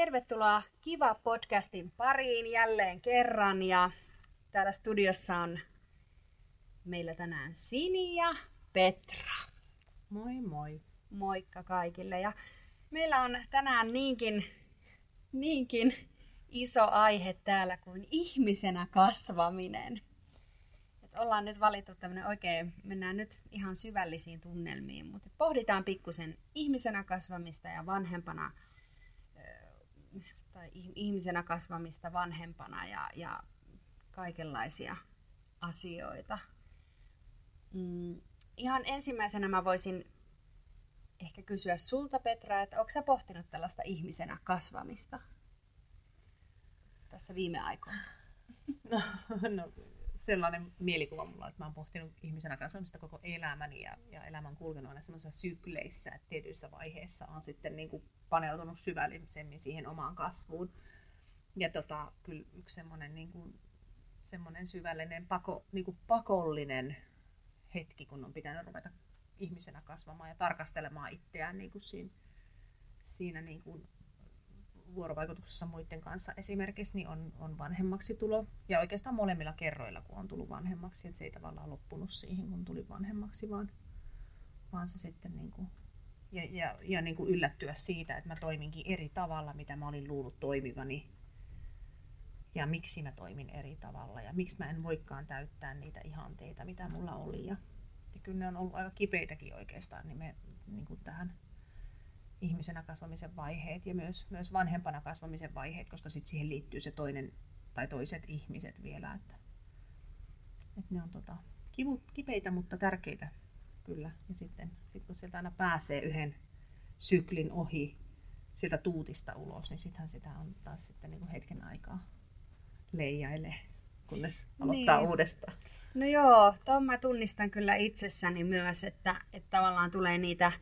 Tervetuloa Kiva podcastin pariin jälleen kerran ja täällä studiossa on meillä tänään Sini ja Petra. Moi moi. Moikka kaikille ja meillä on tänään niinkin, niinkin iso aihe täällä kuin ihmisenä kasvaminen. Et ollaan nyt valittu tämmöinen oikein, mennään nyt ihan syvällisiin tunnelmiin, mutta pohditaan pikkusen ihmisenä kasvamista ja vanhempana tai ihmisenä kasvamista vanhempana ja, ja kaikenlaisia asioita. Mm, ihan ensimmäisenä mä voisin ehkä kysyä sulta Petra, että onko sä pohtinut tällaista ihmisenä kasvamista tässä viime aikoina? No, no sellainen mielikuva mulla, että mä oon pohtinut ihmisenä kasvamista koko elämäni ja, ja elämän kulkenut aina semmoisissa sykleissä, että tietyissä vaiheissa on sitten niin kuin paneutunut syvällisemmin siihen omaan kasvuun. Ja tota, kyllä yksi semmoinen, niin kuin, syvällinen pako, niin kuin pakollinen hetki, kun on pitänyt ruveta ihmisenä kasvamaan ja tarkastelemaan itseään niin kuin siinä, siinä niin kuin vuorovaikutuksessa muiden kanssa esimerkiksi, niin on, on vanhemmaksi tulo. Ja oikeastaan molemmilla kerroilla, kun on tullut vanhemmaksi, että se ei tavallaan loppunut siihen, kun tuli vanhemmaksi, vaan, vaan se sitten niin kuin, ja, ja, ja niin kuin yllättyä siitä, että mä toiminkin eri tavalla, mitä mä olin luullut toimivani. Ja miksi mä toimin eri tavalla ja miksi mä en voikaan täyttää niitä ihanteita, mitä mulla oli. Ja, ja kyllä ne on ollut aika kipeitäkin oikeastaan niin me, niin kuin tähän ihmisenä kasvamisen vaiheet ja myös, myös vanhempana kasvamisen vaiheet, koska sitten siihen liittyy se toinen tai toiset ihmiset vielä. Että, että ne on tota, kivu, kipeitä, mutta tärkeitä kyllä. Ja sitten sit kun sieltä aina pääsee yhden syklin ohi sieltä tuutista ulos, niin sittenhän sitä on taas sitten niin kuin hetken aikaa leijaile, kunnes aloittaa niin. uudestaan. No joo, tuon mä tunnistan kyllä itsessäni myös, että, että tavallaan tulee niitä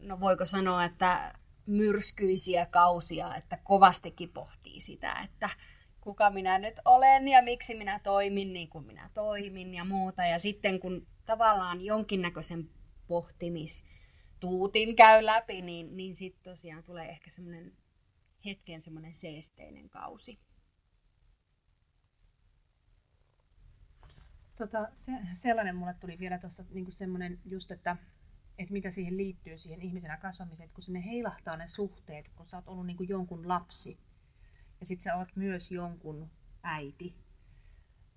no voiko sanoa, että myrskyisiä kausia, että kovastikin pohtii sitä, että kuka minä nyt olen ja miksi minä toimin niin kuin minä toimin ja muuta. Ja sitten kun tavallaan jonkinnäköisen pohtimistuutin käy läpi, niin, niin sitten tosiaan tulee ehkä semmoinen hetken semmoinen seesteinen kausi. Tota, se, sellainen mulle tuli vielä tuossa niin semmoinen just, että että mitä siihen liittyy siihen ihmisenä kasvamiseen, että kun sinne heilahtaa ne suhteet, kun sä oot ollut niin kuin jonkun lapsi ja sit sä oot myös jonkun äiti,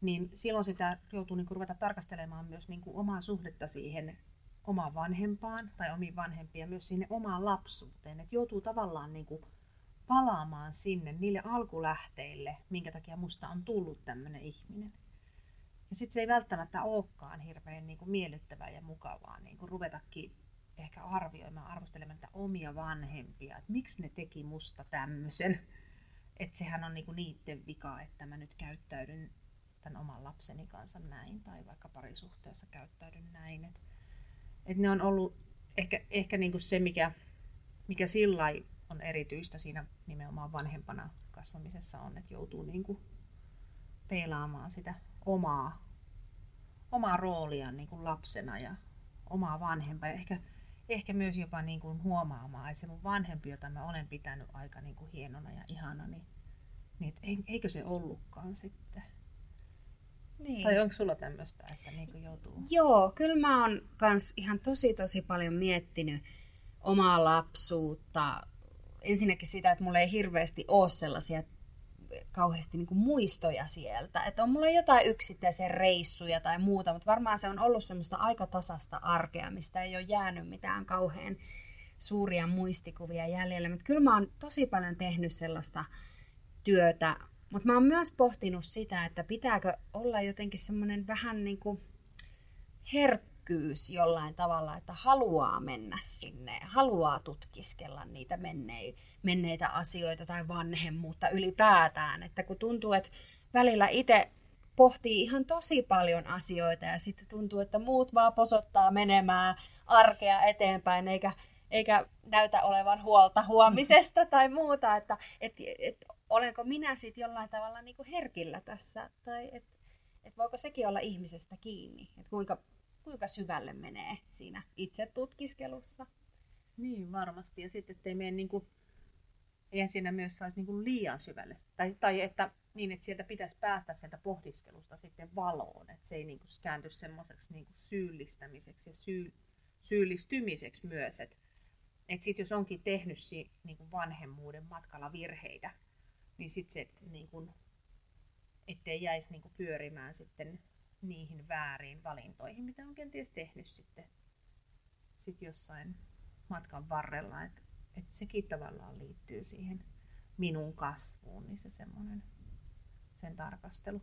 niin silloin sitä joutuu niin kuin ruveta tarkastelemaan myös niin kuin omaa suhdetta siihen omaan vanhempaan tai omiin vanhempiin ja myös sinne omaan lapsuuteen. Että joutuu tavallaan niin kuin palaamaan sinne niille alkulähteille, minkä takia musta on tullut tämmöinen ihminen. Ja sitten se ei välttämättä olekaan hirveän niin kuin miellyttävää ja mukavaa niin kuin ruvetakin ehkä arvioimaan, arvostelemaan niitä omia vanhempia, että miksi ne teki musta tämmöisen. Että sehän on niinku niiden vika, että mä nyt käyttäydyn tämän oman lapseni kanssa näin, tai vaikka parisuhteessa käyttäydyn näin. Että et ne on ollut ehkä, ehkä niinku se, mikä, mikä sillä on erityistä siinä nimenomaan vanhempana kasvamisessa on, että joutuu niinku peilaamaan sitä omaa, omaa roolia niin kuin lapsena ja omaa vanhempaa. Ja ehkä, ehkä myös jopa niin kuin huomaamaan, että se mun vanhempi, jota mä olen pitänyt aika niin kuin hienona ja ihana, niin, niin eikö se ollutkaan sitten? Niin. Tai onko sulla tämmöistä, että niin kuin joutuu? Joo, kyllä mä oon kans ihan tosi tosi paljon miettinyt omaa lapsuutta. Ensinnäkin sitä, että mulla ei hirveästi ole sellaisia kauheasti niin kuin muistoja sieltä. Että on mulla jotain yksittäisiä reissuja tai muuta, mutta varmaan se on ollut semmoista aika tasasta arkea, mistä ei ole jäänyt mitään kauhean suuria muistikuvia jäljellä. Mutta kyllä mä oon tosi paljon tehnyt sellaista työtä, mutta mä oon myös pohtinut sitä, että pitääkö olla jotenkin semmoinen vähän niin kuin herkkä herkkyys jollain tavalla, että haluaa mennä sinne, haluaa tutkiskella niitä menneitä asioita tai vanhemmuutta ylipäätään. Että kun tuntuu, että välillä itse pohtii ihan tosi paljon asioita ja sitten tuntuu, että muut vaan posottaa menemään arkea eteenpäin eikä, eikä näytä olevan huolta huomisesta tai muuta, että et, et, olenko minä sitten jollain tavalla niin kuin herkillä tässä? Tai että et voiko sekin olla ihmisestä kiinni, että kuinka kuinka syvälle menee siinä itse tutkiskelussa. Niin, varmasti. Ja sitten, ettei mene niin kuin eihän siinä myös saisi niin kuin liian syvälle. Tai, tai että niin, että sieltä pitäisi päästä sieltä pohdiskelusta sitten valoon, että se ei niin kuin käänty semmoiseksi niin kuin syyllistämiseksi ja syy, syyllistymiseksi myös, että että sitten jos onkin tehnyt si, niin kuin vanhemmuuden matkalla virheitä, niin sitten se, niin kuin, ettei jäisi niin kuin pyörimään sitten niihin väärin valintoihin, mitä on kenties tehnyt sitten sit jossain matkan varrella. Että et sekin tavallaan liittyy siihen minun kasvuun, niin se semmoinen sen tarkastelu.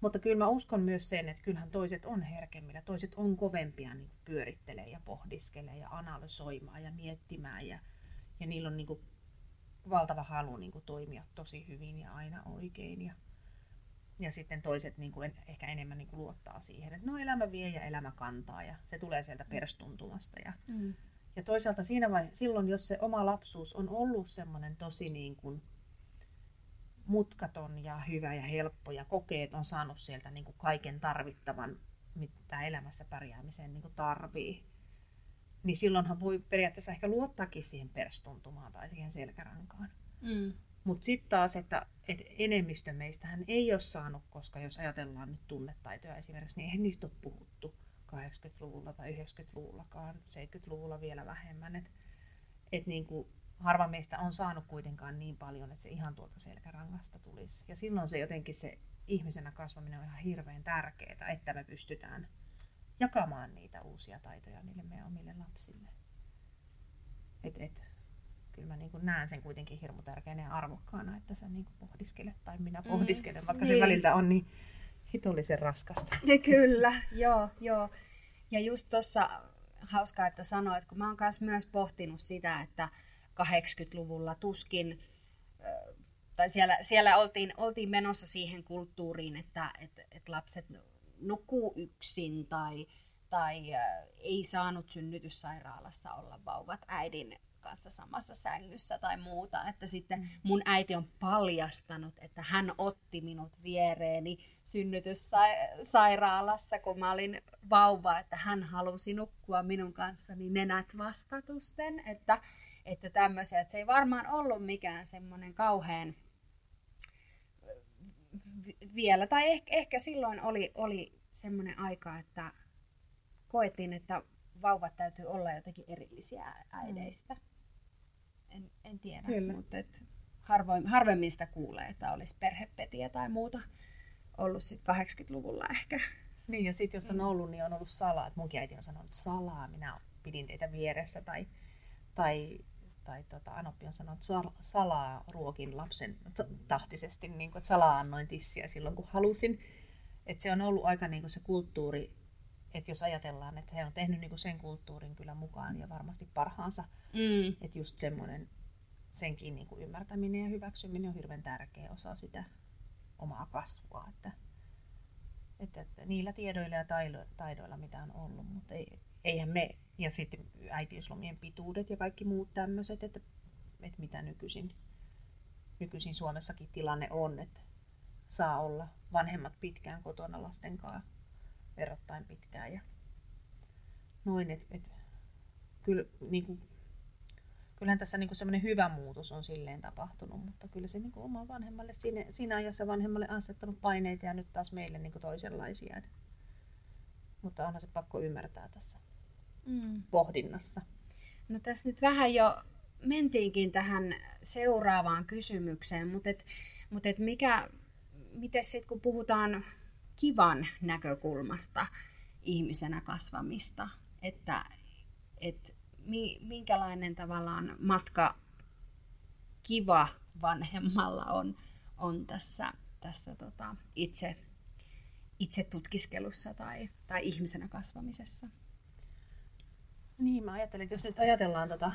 Mutta kyllä mä uskon myös sen, että kyllähän toiset on herkemmillä, toiset on kovempia niin pyörittelee ja pohdiskelee ja analysoimaan ja miettimään ja, ja niillä on niin kuin valtava halu niin kuin toimia tosi hyvin ja aina oikein. Ja, ja sitten toiset niin kuin ehkä enemmän niin kuin luottaa siihen, että no elämä vie ja elämä kantaa ja se tulee sieltä perstuntumasta. Ja, mm. ja toisaalta siinä vai, silloin, jos se oma lapsuus on ollut semmoinen tosi niin kuin mutkaton ja hyvä ja helppo ja kokeet on saanut sieltä niin kuin kaiken tarvittavan, mitä elämässä pärjäämiseen niin kuin tarvii, niin silloinhan voi periaatteessa ehkä luottaakin siihen perstuntumaan tai siihen selkärankaan. Mm. Mutta sitten taas, että, että enemmistö meistähän ei ole saanut, koska jos ajatellaan nyt tunnetaitoja esimerkiksi, niin eihän niistä ole puhuttu 80-luvulla tai 90-luvullakaan, 70-luvulla vielä vähemmän. Että et niin kuin harva meistä on saanut kuitenkaan niin paljon, että se ihan tuolta selkärangasta tulisi. Ja silloin se jotenkin se ihmisenä kasvaminen on ihan hirveän tärkeää, että me pystytään jakamaan niitä uusia taitoja niille meidän omille lapsille. Et, et, kyllä mä niin näen sen kuitenkin hirmu tärkeänä ja arvokkaana, että sä niin pohdiskelet tai minä mm. pohdiskelen, mm, vaikka niin. se väliltä on niin hitollisen raskasta. Ja kyllä, joo, joo. Ja just tuossa hauskaa, että sanoit, kun mä oon myös pohtinut sitä, että, 80-luvulla tuskin, tai siellä, siellä oltiin, oltiin menossa siihen kulttuuriin, että et, et lapset nukkuu yksin tai, tai ei saanut synnytyssairaalassa olla vauvat äidin kanssa samassa sängyssä tai muuta. Että sitten mm. mun äiti on paljastanut, että hän otti minut viereeni synnytyssairaalassa, kun mä olin vauva, että hän halusi nukkua minun kanssani nenät vastatusten. Että, että tämmöisiä, että se ei varmaan ollut mikään semmoinen kauhean vielä, tai ehkä, ehkä silloin oli, oli semmoinen aika, että koettiin, että vauvat täytyy olla jotenkin erillisiä äideistä. En, en tiedä, Kyllä. mutta et harvoin, harvemmin sitä kuulee, että olisi perhepetiä tai muuta ollut sitten 80-luvulla ehkä. Niin, ja sitten jos on ollut, niin on ollut salaa. Että munkin äiti on sanonut salaa, minä pidin teitä vieressä. Tai, tai tai tota, Anoppi on sanonut, että salaa ruokin lapsen tahtisesti, niin kuin, että salaa annoin tissiä silloin kun halusin. Että se on ollut aika niin kuin se kulttuuri, että jos ajatellaan, että he on tehnyt niin kuin sen kulttuurin kyllä mukaan ja varmasti parhaansa, mm. että just semmoinen senkin niin kuin ymmärtäminen ja hyväksyminen on hirveän tärkeä osa sitä omaa kasvua, että, että, että niillä tiedoilla ja taidoilla, mitä on ollut, mutta ei, eihän me, ja sitten äitiyslomien pituudet ja kaikki muut tämmöiset, että, että mitä nykyisin, nykyisin Suomessakin tilanne on, että saa olla vanhemmat pitkään kotona lasten kanssa verrattain pitkään. Ja noin, että et, kyllä, niin kuin, kyllähän tässä niin semmoinen hyvä muutos on silleen tapahtunut, mutta kyllä se niin kuin oma vanhemmalle siinä, siinä ajassa vanhemmalle asettanut paineita ja nyt taas meille niin kuin toisenlaisia. Et, mutta onhan se pakko ymmärtää tässä mm. pohdinnassa. No tässä nyt vähän jo mentiinkin tähän seuraavaan kysymykseen, mutta, et, mutta et mikä, miten sitten kun puhutaan kivan näkökulmasta ihmisenä kasvamista, että, et, minkälainen tavallaan matka kiva vanhemmalla on, on tässä, tässä tota itse, itse tutkiskelussa tai, tai ihmisenä kasvamisessa? Niin, mä ajattelen, että jos nyt ajatellaan tota,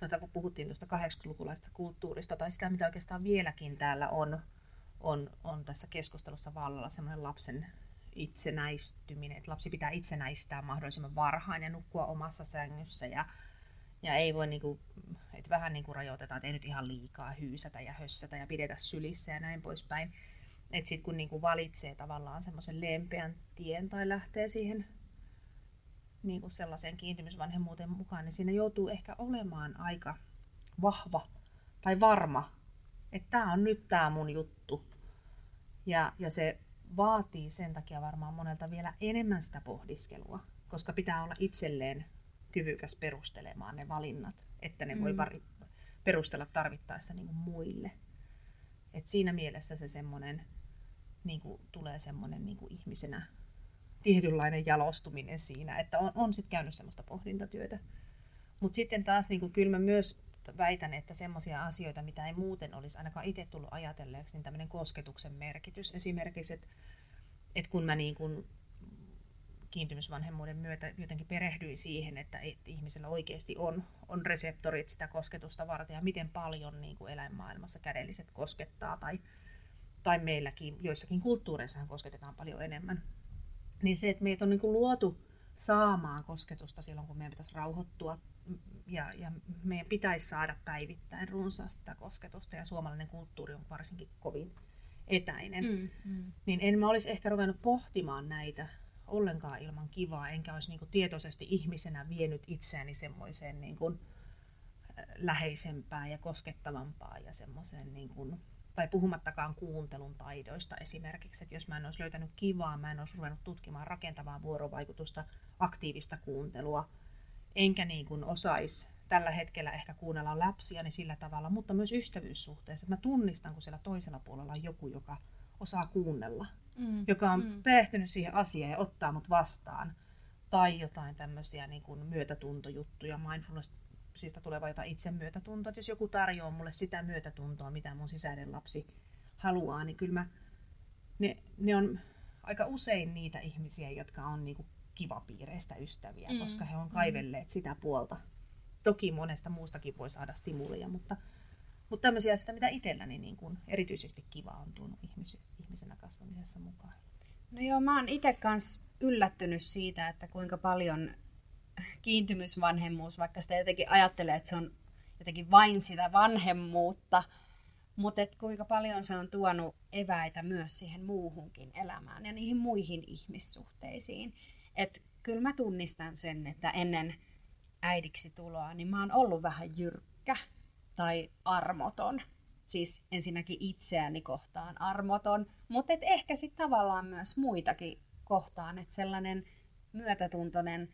tota kun puhuttiin tuosta 80-lukulaista kulttuurista tai sitä, mitä oikeastaan vieläkin täällä on, on, on tässä keskustelussa vallalla semmoinen lapsen itsenäistyminen, että lapsi pitää itsenäistää mahdollisimman varhain ja nukkua omassa sängyssä ja, ja ei voi niinku, että vähän niinku rajoitetaan, että ei nyt ihan liikaa hyysätä ja hössätä ja pidetä sylissä ja näin poispäin. Että sitten kun niinku valitsee tavallaan semmoisen lempeän tien tai lähtee siihen niin kuin sellaiseen kiintymysvanhemmuuteen mukaan, niin siinä joutuu ehkä olemaan aika vahva tai varma Että tämä on nyt tämä mun juttu. Ja, ja se vaatii sen takia varmaan monelta vielä enemmän sitä pohdiskelua, koska pitää olla itselleen kyvykäs perustelemaan ne valinnat, että ne mm. voi perustella tarvittaessa niin kuin muille. Et siinä mielessä se semmoinen, niin kuin, tulee semmoinen niin kuin ihmisenä tietynlainen jalostuminen siinä, että on, on sitten käynyt semmoista pohdintatyötä. Mutta sitten taas niin kuin, kyllä mä myös väitän, että semmoisia asioita, mitä ei muuten olisi ainakaan itse tullut ajatelleeksi, niin tämmöinen kosketuksen merkitys. Esimerkiksi, että, että kun mä niin kuin kiintymysvanhemmuuden myötä jotenkin perehdyin siihen, että, että ihmisellä oikeasti on, on reseptorit sitä kosketusta varten ja miten paljon niin kuin eläinmaailmassa kädelliset koskettaa tai, tai meilläkin, joissakin kulttuureissahan kosketetaan paljon enemmän. Niin se, että meitä on niin kuin luotu saamaan kosketusta silloin, kun meidän pitäisi rauhoittua ja, ja meidän pitäisi saada päivittäin runsaasti sitä kosketusta ja suomalainen kulttuuri on varsinkin kovin etäinen. Mm, mm. Niin en mä olisi ehkä ruvennut pohtimaan näitä ollenkaan ilman kivaa, enkä olisi niin kuin tietoisesti ihmisenä vienyt itseäni semmoiseen niin kuin läheisempään ja koskettavampaan ja semmoiseen niin kuin, tai puhumattakaan kuuntelun taidoista esimerkiksi, että jos mä en olisi löytänyt kivaa, mä en olisi ruvennut tutkimaan rakentavaa vuorovaikutusta, aktiivista kuuntelua, enkä niin kuin osaisi tällä hetkellä ehkä kuunnella lapsia niin sillä tavalla, mutta myös ystävyyssuhteessa. Että mä tunnistan, kun siellä toisella puolella on joku, joka osaa kuunnella, mm. joka on mm. perehtynyt siihen asiaan ja ottaa mut vastaan. Tai jotain tämmöisiä niin kuin myötätuntojuttuja, mindfulness siitä tuleva jotain itsemyötätuntoa. Että jos joku tarjoaa mulle sitä myötätuntoa, mitä mun sisäinen lapsi haluaa, niin kyllä mä, ne, ne on aika usein niitä ihmisiä, jotka on niin kuin kivapiireistä ystäviä, mm. koska he on mm. kaivelleet mm. sitä puolta. Toki monesta muustakin voi saada stimulia, mutta, mutta tämmöisiä asioita, mitä itselläni niin kuin erityisesti kiva on tuonut ihmis, ihmisenä kasvamisessa mukaan. No joo, mä oon itse kanssa yllättynyt siitä, että kuinka paljon kiintymysvanhemmuus, vaikka sitä jotenkin ajattelee, että se on jotenkin vain sitä vanhemmuutta, mutta et kuinka paljon se on tuonut eväitä myös siihen muuhunkin elämään ja niihin muihin ihmissuhteisiin. Et kyllä mä tunnistan sen, että ennen äidiksi tuloa, niin mä oon ollut vähän jyrkkä tai armoton. Siis ensinnäkin itseäni kohtaan armoton, mutta et ehkä sitten tavallaan myös muitakin kohtaan, että sellainen myötätuntoinen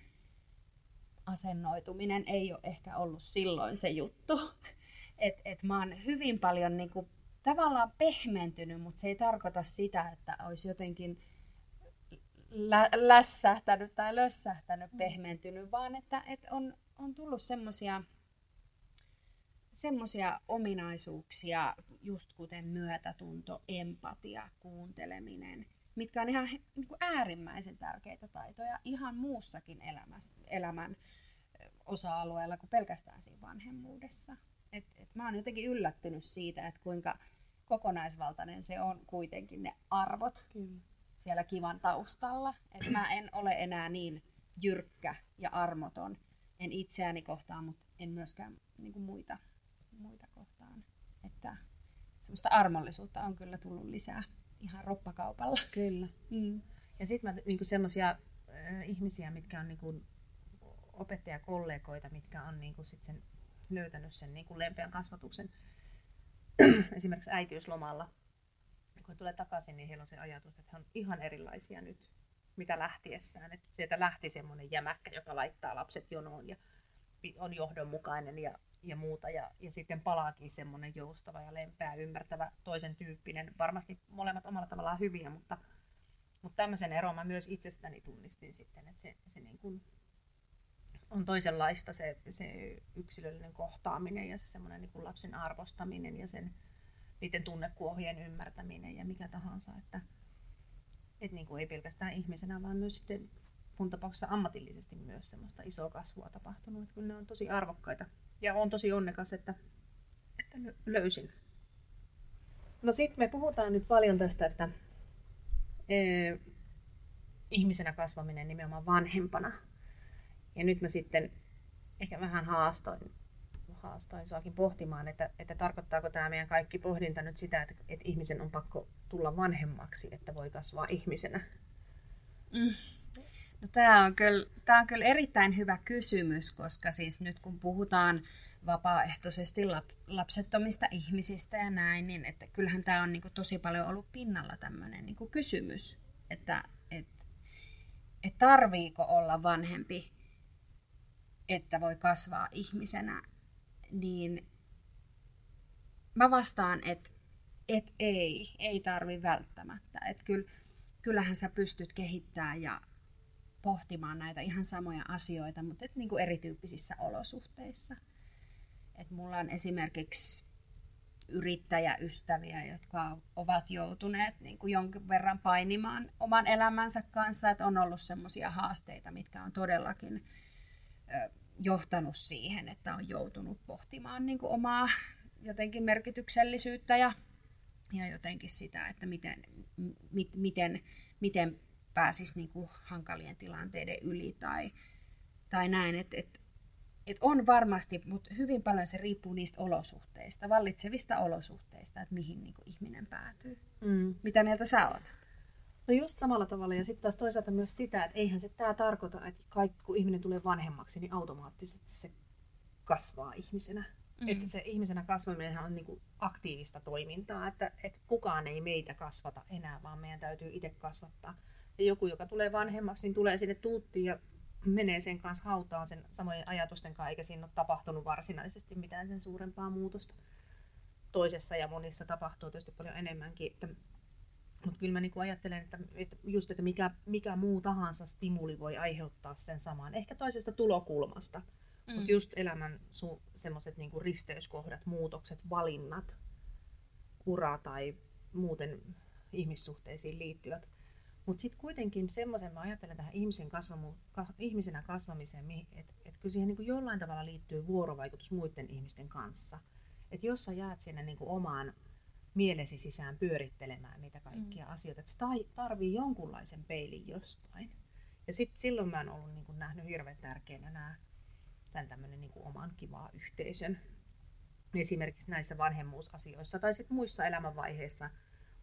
asennoituminen ei ole ehkä ollut silloin se juttu. Et, et mä oon hyvin paljon niinku, tavallaan pehmentynyt, mutta se ei tarkoita sitä, että olisi jotenkin lä- lässähtänyt tai lössähtänyt, mm. pehmentynyt, vaan että, että on, on tullut semmoisia semmoisia ominaisuuksia, just kuten myötätunto, empatia, kuunteleminen, mitkä on ihan niin kuin äärimmäisen tärkeitä taitoja ihan muussakin elämässä, elämän osa-alueella kuin pelkästään siinä vanhemmuudessa. Et, et mä oon jotenkin yllättynyt siitä, että kuinka kokonaisvaltainen se on kuitenkin ne arvot. Kyllä siellä kivan taustalla. Että mä en ole enää niin jyrkkä ja armoton. En itseäni kohtaan, mutta en myöskään niin kuin muita, muita kohtaan. Että semmoista armollisuutta on kyllä tullut lisää ihan roppakaupalla. Kyllä. Mm. Ja sitten mä niin semmoisia äh, ihmisiä, mitkä on niin kuin opettajakollegoita, mitkä on niin kuin sit sen, löytänyt sen niin kuin lempeän kasvatuksen esimerkiksi äitiyslomalla kun he tulee takaisin, niin heillä on se ajatus, että he on ihan erilaisia nyt, mitä lähtiessään. Että sieltä lähti semmoinen jämäkkä, joka laittaa lapset jonoon ja on johdonmukainen ja, ja muuta. Ja, ja sitten palaakin semmoinen joustava ja lempeä, ymmärtävä, toisen tyyppinen. Varmasti molemmat omalla tavallaan hyviä, mutta, mutta tämmöisen eron mä myös itsestäni tunnistin sitten, että se, se niin kuin on toisenlaista se, se yksilöllinen kohtaaminen ja se semmoinen niin kuin lapsen arvostaminen ja sen niiden tunnekuohien ymmärtäminen ja mikä tahansa. Että, et niin kuin ei pelkästään ihmisenä, vaan myös sitten mun tapauksessa ammatillisesti myös semmoista isoa kasvua tapahtunut. Että kyllä ne on tosi arvokkaita ja on tosi onnekas, että, että löysin. No sitten me puhutaan nyt paljon tästä, että e, ihmisenä kasvaminen nimenomaan vanhempana. Ja nyt mä sitten ehkä vähän haastoin haastoin suakin pohtimaan, että, että tarkoittaako tämä meidän kaikki pohdinta nyt sitä, että, että ihmisen on pakko tulla vanhemmaksi, että voi kasvaa ihmisenä? Mm. No, tämä, on kyllä, tämä on kyllä erittäin hyvä kysymys, koska siis nyt kun puhutaan vapaaehtoisesti lap, lapsettomista ihmisistä ja näin, niin että kyllähän tämä on niin kuin tosi paljon ollut pinnalla tämmöinen niin kysymys, että et, et tarviiko olla vanhempi, että voi kasvaa ihmisenä, niin mä vastaan, että et ei, ei tarvi välttämättä. Et kyll, kyllähän sä pystyt kehittämään ja pohtimaan näitä ihan samoja asioita, mutta et niinku erityyppisissä olosuhteissa. Et mulla on esimerkiksi yrittäjäystäviä, jotka ovat joutuneet niin kuin jonkin verran painimaan oman elämänsä kanssa, että on ollut sellaisia haasteita, mitkä on todellakin ö, johtanut siihen, että on joutunut pohtimaan niin kuin omaa jotenkin merkityksellisyyttä ja, ja jotenkin sitä, että miten, mi, miten, miten pääsisi niin kuin hankalien tilanteiden yli tai, tai näin. Että et, et on varmasti, mutta hyvin paljon se riippuu niistä olosuhteista, vallitsevista olosuhteista, että mihin niin kuin ihminen päätyy. Mm. Mitä mieltä sä oot? No just samalla tavalla ja sitten taas toisaalta myös sitä, että eihän se tämä tarkoita, että kaikki, kun ihminen tulee vanhemmaksi, niin automaattisesti se kasvaa ihmisenä. Mm. Että se ihmisenä kasvaminen on niin kuin aktiivista toimintaa, että, että kukaan ei meitä kasvata enää, vaan meidän täytyy itse kasvattaa. Ja joku, joka tulee vanhemmaksi, niin tulee sinne tuuttiin ja menee sen kanssa hautaan sen samojen ajatusten kanssa, eikä siinä ole tapahtunut varsinaisesti mitään sen suurempaa muutosta. Toisessa ja monissa tapahtuu tietysti paljon enemmänkin. Että, mutta kyllä mä niin ajattelen, että, että just, että mikä, mikä muu tahansa stimuli voi aiheuttaa sen saman. Ehkä toisesta tulokulmasta. Mm. Mutta just elämän su- semmoiset niin risteyskohdat, muutokset, valinnat, ura tai muuten ihmissuhteisiin liittyvät mutta sitten kuitenkin semmoisen mä ajattelen tähän ihmisen kasvamu, ka, ihmisenä kasvamiseen, että et kyllä siihen niin jollain tavalla liittyy vuorovaikutus muiden ihmisten kanssa. Että jos sä jäät sinne niin omaan mielesi sisään pyörittelemään niitä kaikkia mm. asioita, että se tarvii jonkunlaisen peilin jostain. Ja sitten silloin mä oon ollut niin nähnyt hirveän tärkeänä nämä, tämän tämmöinen niin oman kivaa yhteisön. Esimerkiksi näissä vanhemmuusasioissa tai sitten muissa elämänvaiheissa –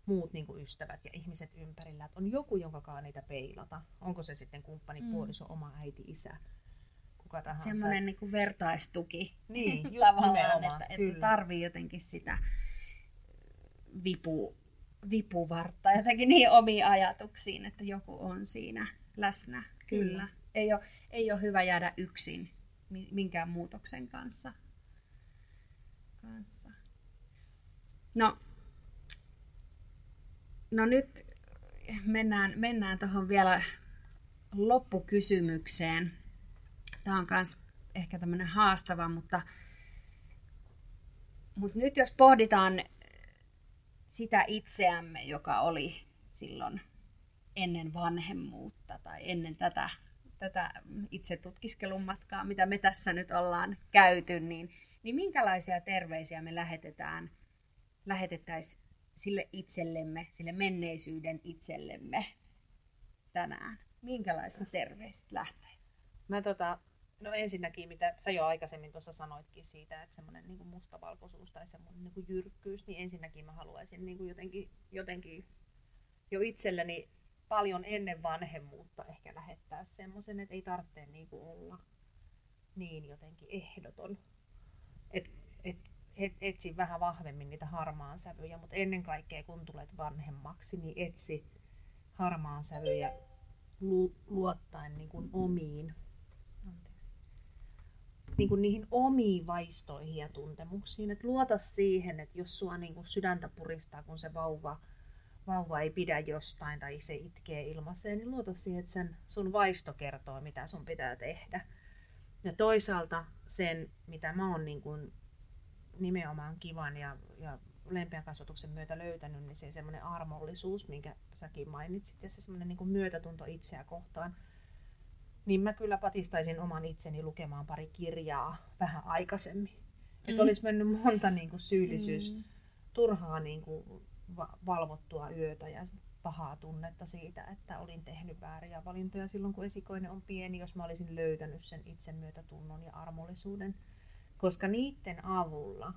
muut niin kuin ystävät ja ihmiset ympärillä, että on joku, jonka niitä peilata. Onko se sitten kumppani, mm. puoliso, oma äiti, isä, kuka tahansa. Semmoinen niin kuin vertaistuki niin, just tavallaan, että, että tarvii jotenkin sitä vipu, vipuvartta jotenkin niin omiin ajatuksiin, että joku on siinä läsnä. Kyllä. Kyllä. Ei, ole, ei ole hyvä jäädä yksin minkään muutoksen kanssa. kanssa. No, No nyt mennään, mennään tuohon vielä loppukysymykseen. Tämä on myös ehkä tämmöinen haastava, mutta, mutta nyt jos pohditaan sitä itseämme, joka oli silloin ennen vanhemmuutta tai ennen tätä, tätä itse tutkiskelun matkaa, mitä me tässä nyt ollaan käyty, niin, niin minkälaisia terveisiä me lähetetään, lähetettäisiin sille itsellemme, sille menneisyyden itsellemme tänään? Minkälaiset terveiset lähtee? Mä tota, no ensinnäkin, mitä sä jo aikaisemmin tuossa sanoitkin siitä, että semmoinen niin mustavalkoisuus tai semmoinen niin jyrkkyys, niin ensinnäkin mä haluaisin niin kuin jotenkin, jotenkin jo itselleni paljon ennen vanhemmuutta ehkä lähettää semmoisen, että ei tarvitse niin olla niin jotenkin ehdoton. Että et etsi vähän vahvemmin niitä harmaan sävyjä, mutta ennen kaikkea kun tulet vanhemmaksi, niin etsi harmaan sävyjä lu- luottaen niin kuin omiin, niin kuin niihin omiin vaistoihin ja tuntemuksiin. Et luota siihen, että jos sua niin kuin sydäntä puristaa, kun se vauva, vauva ei pidä jostain tai se itkee ilmaiseen, niin luota siihen, että sen sun vaisto kertoo, mitä sun pitää tehdä. Ja toisaalta sen, mitä mä oon niin kuin nimenomaan kivan ja, ja lempeän kasvatuksen myötä löytänyt, niin se semmoinen armollisuus, minkä säkin mainitsit, ja se semmoinen niin myötätunto itseä kohtaan, niin mä kyllä patistaisin oman itseni lukemaan pari kirjaa vähän aikaisemmin. Mm. Että olisi mennyt monta niin kuin syyllisyys, mm. turhaa niin kuin va- valvottua yötä ja pahaa tunnetta siitä, että olin tehnyt vääriä valintoja silloin, kun esikoinen on pieni, jos mä olisin löytänyt sen itsemyötätunnon ja armollisuuden – koska niiden avulla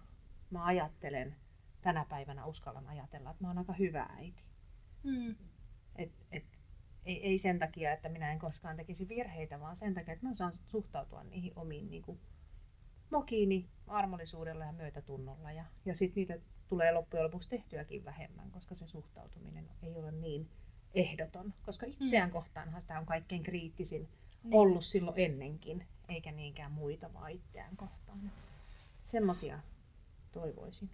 mä ajattelen, tänä päivänä uskallan ajatella, että mä oon aika hyvä äiti. Mm. Et, et, ei, ei sen takia, että minä en koskaan tekisi virheitä, vaan sen takia, että mä osaan suhtautua niihin omiin niin kuin, mokiini armollisuudella ja myötätunnolla. Ja, ja sitten niitä tulee loppujen lopuksi tehtyäkin vähemmän, koska se suhtautuminen ei ole niin ehdoton. Koska itseään mm. kohtaanhan sitä on kaikkein kriittisin niin. ollut silloin ennenkin, eikä niinkään muita vaan itseään kohtaan. Semmoisia toivoisin.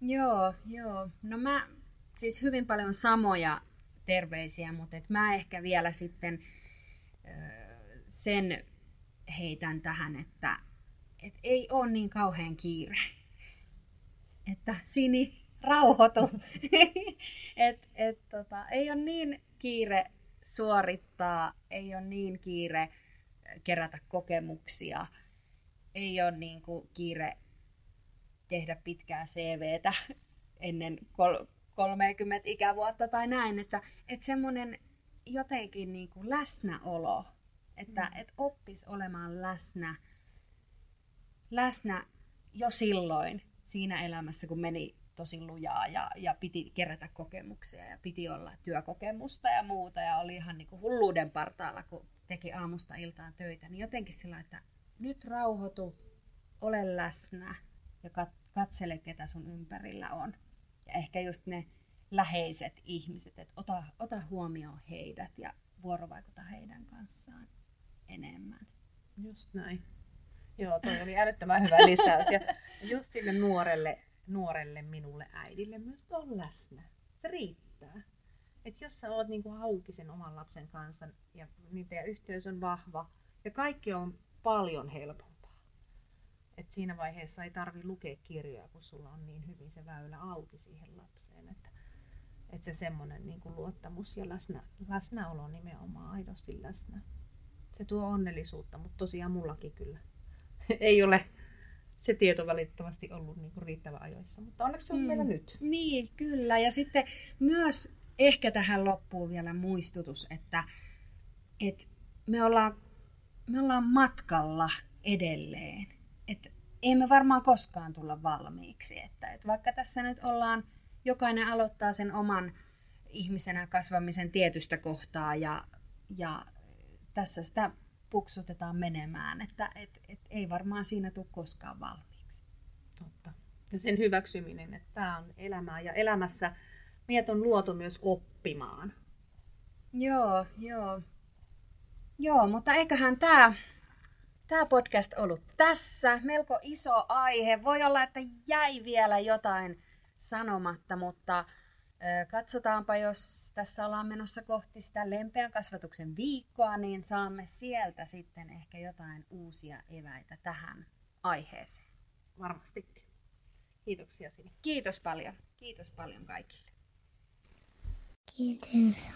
Joo, joo. No mä siis hyvin paljon samoja terveisiä, mutta et mä ehkä vielä sitten sen heitän tähän, että et ei ole niin kauhean kiire. Että Sini, rauhoitu. et, et, tota, ei ole niin kiire suorittaa, ei ole niin kiire kerätä kokemuksia, ei ole niin kuin kiire tehdä pitkää CVtä ennen kol- 30 ikävuotta tai näin, että, että semmoinen jotenkin niin kuin läsnäolo, että mm. et oppis olemaan läsnä, läsnä jo silloin siinä elämässä, kun meni tosi lujaa ja, ja piti kerätä kokemuksia ja piti olla työkokemusta ja muuta ja oli ihan niin kuin hulluuden partaalla, kun teki aamusta iltaan töitä, niin jotenkin sillä, että nyt rauhoitu, ole läsnä ja katsele, ketä sun ympärillä on. Ja ehkä just ne läheiset ihmiset, että ota, ota huomioon heidät ja vuorovaikuta heidän kanssaan enemmän. Just näin. Joo, toi oli älyttömän hyvä lisäys. Ja just sille nuorelle, nuorelle minulle äidille myös on läsnä. Se riittää. Että jos sä oot niinku auki sen oman lapsen kanssa ja niitä ja yhteys on vahva ja kaikki on paljon helpompaa. Siinä vaiheessa ei tarvi lukea kirjoja, kun sulla on niin hyvin se väylä auki siihen lapseen. Että et se semmoinen niinku luottamus ja läsnä, läsnäolo nimenomaan aidosti läsnä. Se tuo onnellisuutta, mutta tosiaan mullakin kyllä ei ole se tieto valitettavasti ollut niin kuin riittävän ajoissa, mutta onneksi se on mm. meillä nyt. Niin, kyllä. Ja sitten myös ehkä tähän loppuun vielä muistutus, että, että me, ollaan, me ollaan matkalla edelleen. Että ei me varmaan koskaan tulla valmiiksi. Että, että vaikka tässä nyt ollaan, jokainen aloittaa sen oman ihmisenä kasvamisen tietystä kohtaa ja, ja tässä sitä puksutetaan menemään, että et, et ei varmaan siinä tule koskaan valmiiksi. Totta. Ja sen hyväksyminen, että tämä on elämää ja elämässä meidät on luotu myös oppimaan. Joo, joo. Joo, mutta eiköhän tämä tämä podcast ollut tässä. Melko iso aihe. Voi olla, että jäi vielä jotain sanomatta, mutta Katsotaanpa, jos tässä ollaan menossa kohti sitä lempeän kasvatuksen viikkoa, niin saamme sieltä sitten ehkä jotain uusia eväitä tähän aiheeseen. Varmastikin. Kiitoksia sinne. Kiitos paljon. Kiitos paljon kaikille. Kiitos